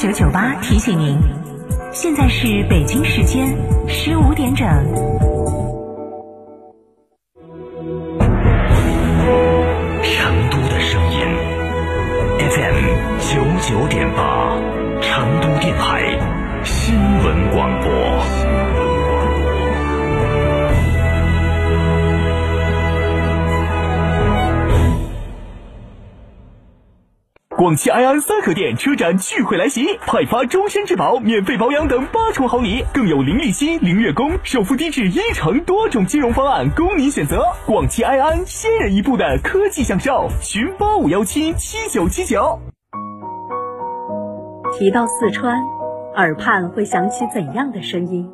九九八提醒您，现在是北京时间十五点整。广汽埃安三河店车展聚会来袭，派发终身质保、免费保养等八重好礼，更有零利息、零月供、首付低至一成多种金融方案供您选择。广汽埃安先人一步的科技享受，寻八五幺七七九七九。提到四川，耳畔会响起怎样的声音？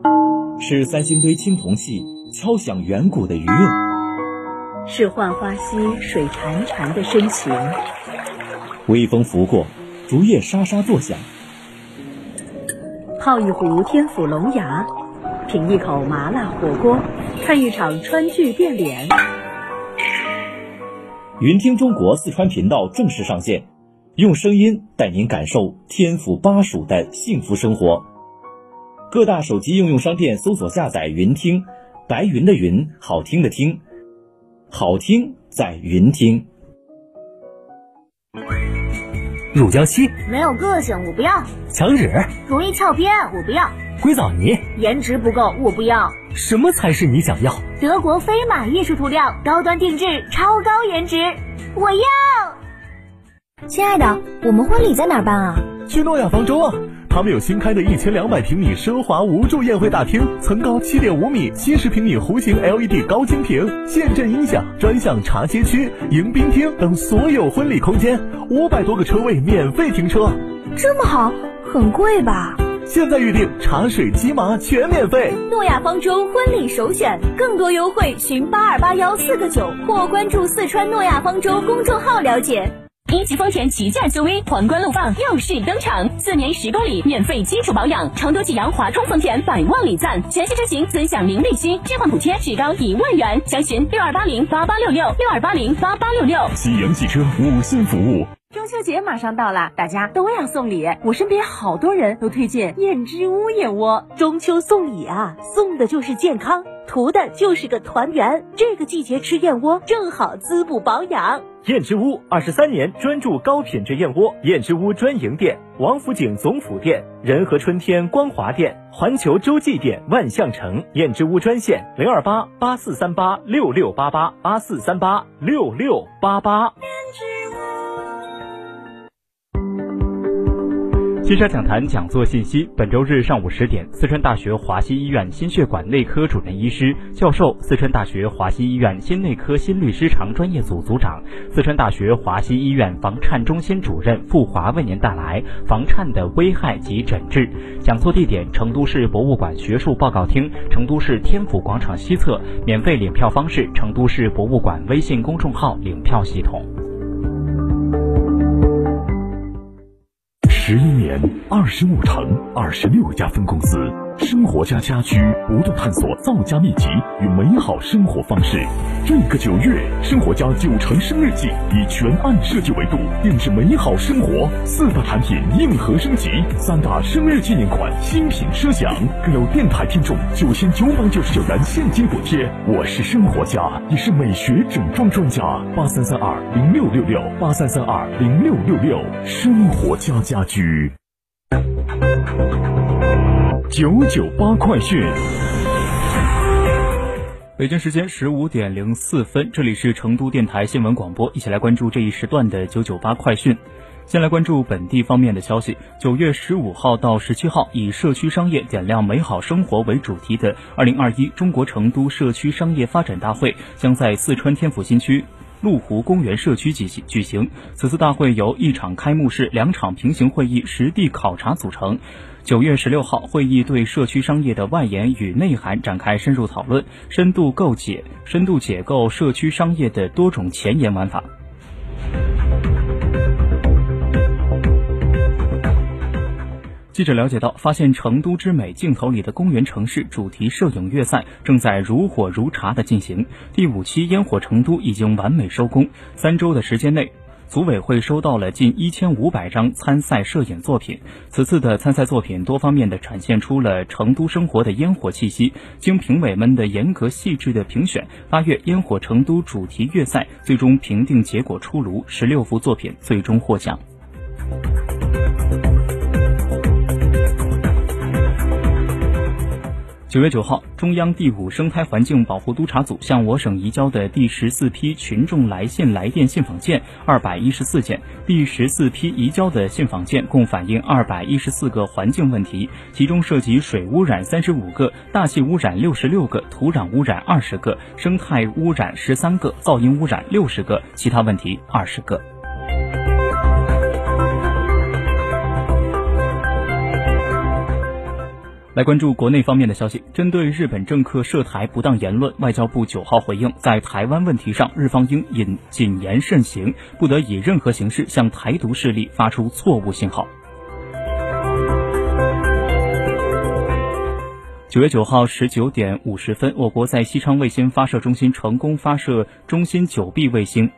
是三星堆青铜器敲响远古的余韵，是浣花溪水潺潺的深情。微风拂过，竹叶沙沙作响。泡一壶天府龙牙，品一口麻辣火锅，看一场川剧变脸。云听中国四川频道正式上线，用声音带您感受天府巴蜀的幸福生活。各大手机应用商店搜索下载“云听”，白云的云，好听的听，好听在云听。乳胶漆没有个性，我不要；墙纸容易翘边，我不要；硅藻泥颜值不够，我不要。什么才是你想要？德国飞马艺术涂料，高端定制，超高颜值，我要。亲爱的，我们婚礼在哪办啊？去诺亚方舟啊！他们有新开的一千两百平米奢华无柱宴会大厅，层高七点五米，七十平米弧形 LED 高清屏，现阵音响，专项茶歇区、迎宾厅等所有婚礼空间，五百多个车位免费停车。这么好，很贵吧？现在预定茶水鸡麻全免费。诺亚方舟婚礼首选，更多优惠寻八二八幺四个九或关注四川诺亚方舟公众号了解。一级丰田旗舰 SUV 皇冠陆放又是登场，四年十公里免费基础保养，成都济阳华通丰田百万礼赞，全系车型尊享零利息，置换补贴至高一万元，详询六二八零八八六六六二八零八八六六。济阳汽车五星服务。中秋节马上到了，大家都要送礼。我身边好多人都推荐燕之屋燕窝。中秋送礼啊，送的就是健康，图的就是个团圆。这个季节吃燕窝正好滋补保养。燕之屋二十三年专注高品质燕窝，燕之屋专营店：王府井总府店、仁和春天光华店、环球洲际店、万象城。燕之屋专线：零二八八四三八六六八八八四三八六六八八。金沙讲坛讲座信息：本周日上午十点，四川大学华西医院心血管内科主任医师、教授，四川大学华西医院心内科心律失常专业组组长，四川大学华西医院房颤中心主任傅华为您带来房颤的危害及诊治。讲座地点：成都市博物馆学术报告厅，成都市天府广场西侧。免费领票方式：成都市博物馆微信公众号领票系统。十一年，二十五城，二十六家分公司，生活家家居不断探索造家秘籍与美好生活方式。这个九月，生活家九成生日季以全案设计维度定制美好生活，四大产品硬核升级，三大生日纪念款新品奢享，更有电台听众九千九百九十九元现金补贴。我是生活家，也是美学整装专家。八三三二零六六六八三三二零六六六，生活家家居。九九八快讯。北京时间十五点零四分，这里是成都电台新闻广播，一起来关注这一时段的九九八快讯。先来关注本地方面的消息。九月十五号到十七号，以“社区商业点亮美好生活”为主题的二零二一中国成都社区商业发展大会将在四川天府新区麓湖公园社区举行。举行。此次大会由一场开幕式、两场平行会议、实地考察组成。九月十六号，会议对社区商业的外延与内涵展开深入讨论，深度构解、深度解构社区商业的多种前沿玩法。记者了解到，发现成都之美镜头里的公园城市主题摄影月赛正在如火如茶的进行。第五期烟火成都已经完美收工，三周的时间内。组委会收到了近一千五百张参赛摄影作品。此次的参赛作品多方面的展现出了成都生活的烟火气息。经评委们的严格细致的评选，八月烟火成都主题月赛最终评定结果出炉，十六幅作品最终获奖。九月九号，中央第五生态环境保护督察组向我省移交的第十四批群众来信来电信访件二百一十四件。第十四批移交的信访件共反映二百一十四个环境问题，其中涉及水污染三十五个、大气污染六十六个、土壤污染二十个、生态污染十三个、噪音污染六十个，其他问题二十个。来关注国内方面的消息。针对日本政客涉台不当言论，外交部九号回应，在台湾问题上，日方应引谨言慎行，不得以任何形式向台独势力发出错误信号。九月九号十九点五十分，我国在西昌卫星发射中心成功发射中心九 B 卫星。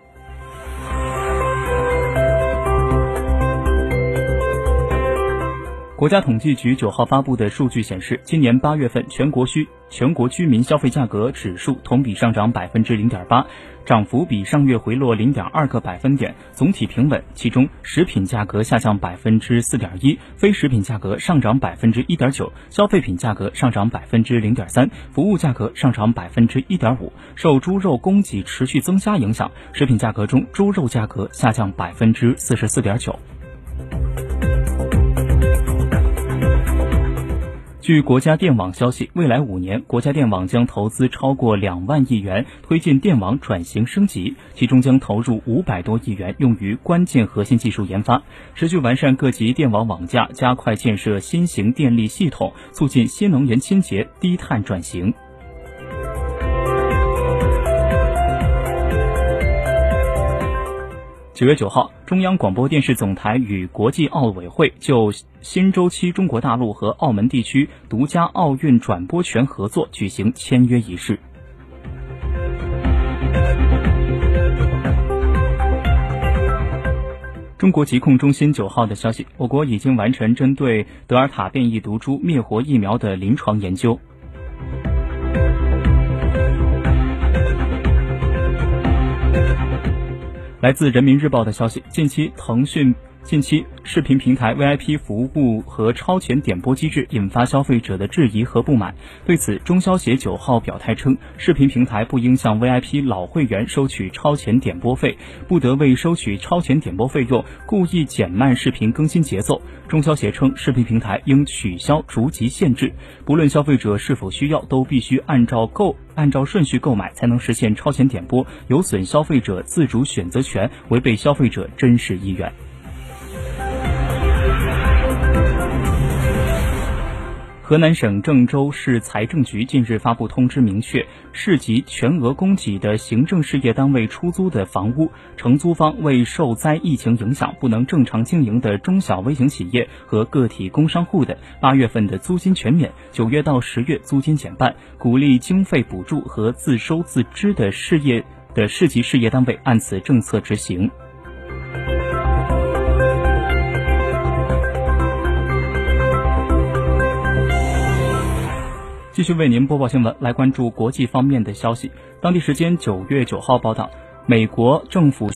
国家统计局九号发布的数据显示，今年八月份全国需全国居民消费价格指数同比上涨百分之零点八，涨幅比上月回落零点二个百分点，总体平稳。其中，食品价格下降百分之四点一，非食品价格上涨百分之一点九，消费品价格上涨百分之零点三，服务价格上涨百分之一点五。受猪肉供给持续增加影响，食品价格中猪肉价格下降百分之四十四点九。据国家电网消息，未来五年，国家电网将投资超过两万亿元，推进电网转型升级，其中将投入五百多亿元用于关键核心技术研发，持续完善各级电网网架，加快建设新型电力系统，促进新能源清洁、低碳转型。九月九号，中央广播电视总台与国际奥委会就新周期中国大陆和澳门地区独家奥运转播权合作举行签约仪式。中国疾控中心九号的消息，我国已经完成针对德尔塔变异毒株灭活疫苗的临床研究。来自人民日报的消息，近期腾讯近期视频平台 VIP 服务和超前点播机制引发消费者的质疑和不满。对此，中消协九号表态称，视频平台不应向 VIP 老会员收取超前点播费，不得为收取超前点播费用故意减慢视频更新节奏。中消协称，视频平台应取消逐级限制，不论消费者是否需要，都必须按照购。按照顺序购买才能实现超前点播，有损消费者自主选择权，违背消费者真实意愿。河南省郑州市财政局近日发布通知，明确市级全额供给的行政事业单位出租的房屋，承租方为受灾疫情影响不能正常经营的中小微型企业和个体工商户的，八月份的租金全免，九月到十月租金减半，鼓励经费补助和自收自支的事业的市级事业单位按此政策执行。继续为您播报新闻，来关注国际方面的消息。当地时间九月九号报道，美国政府。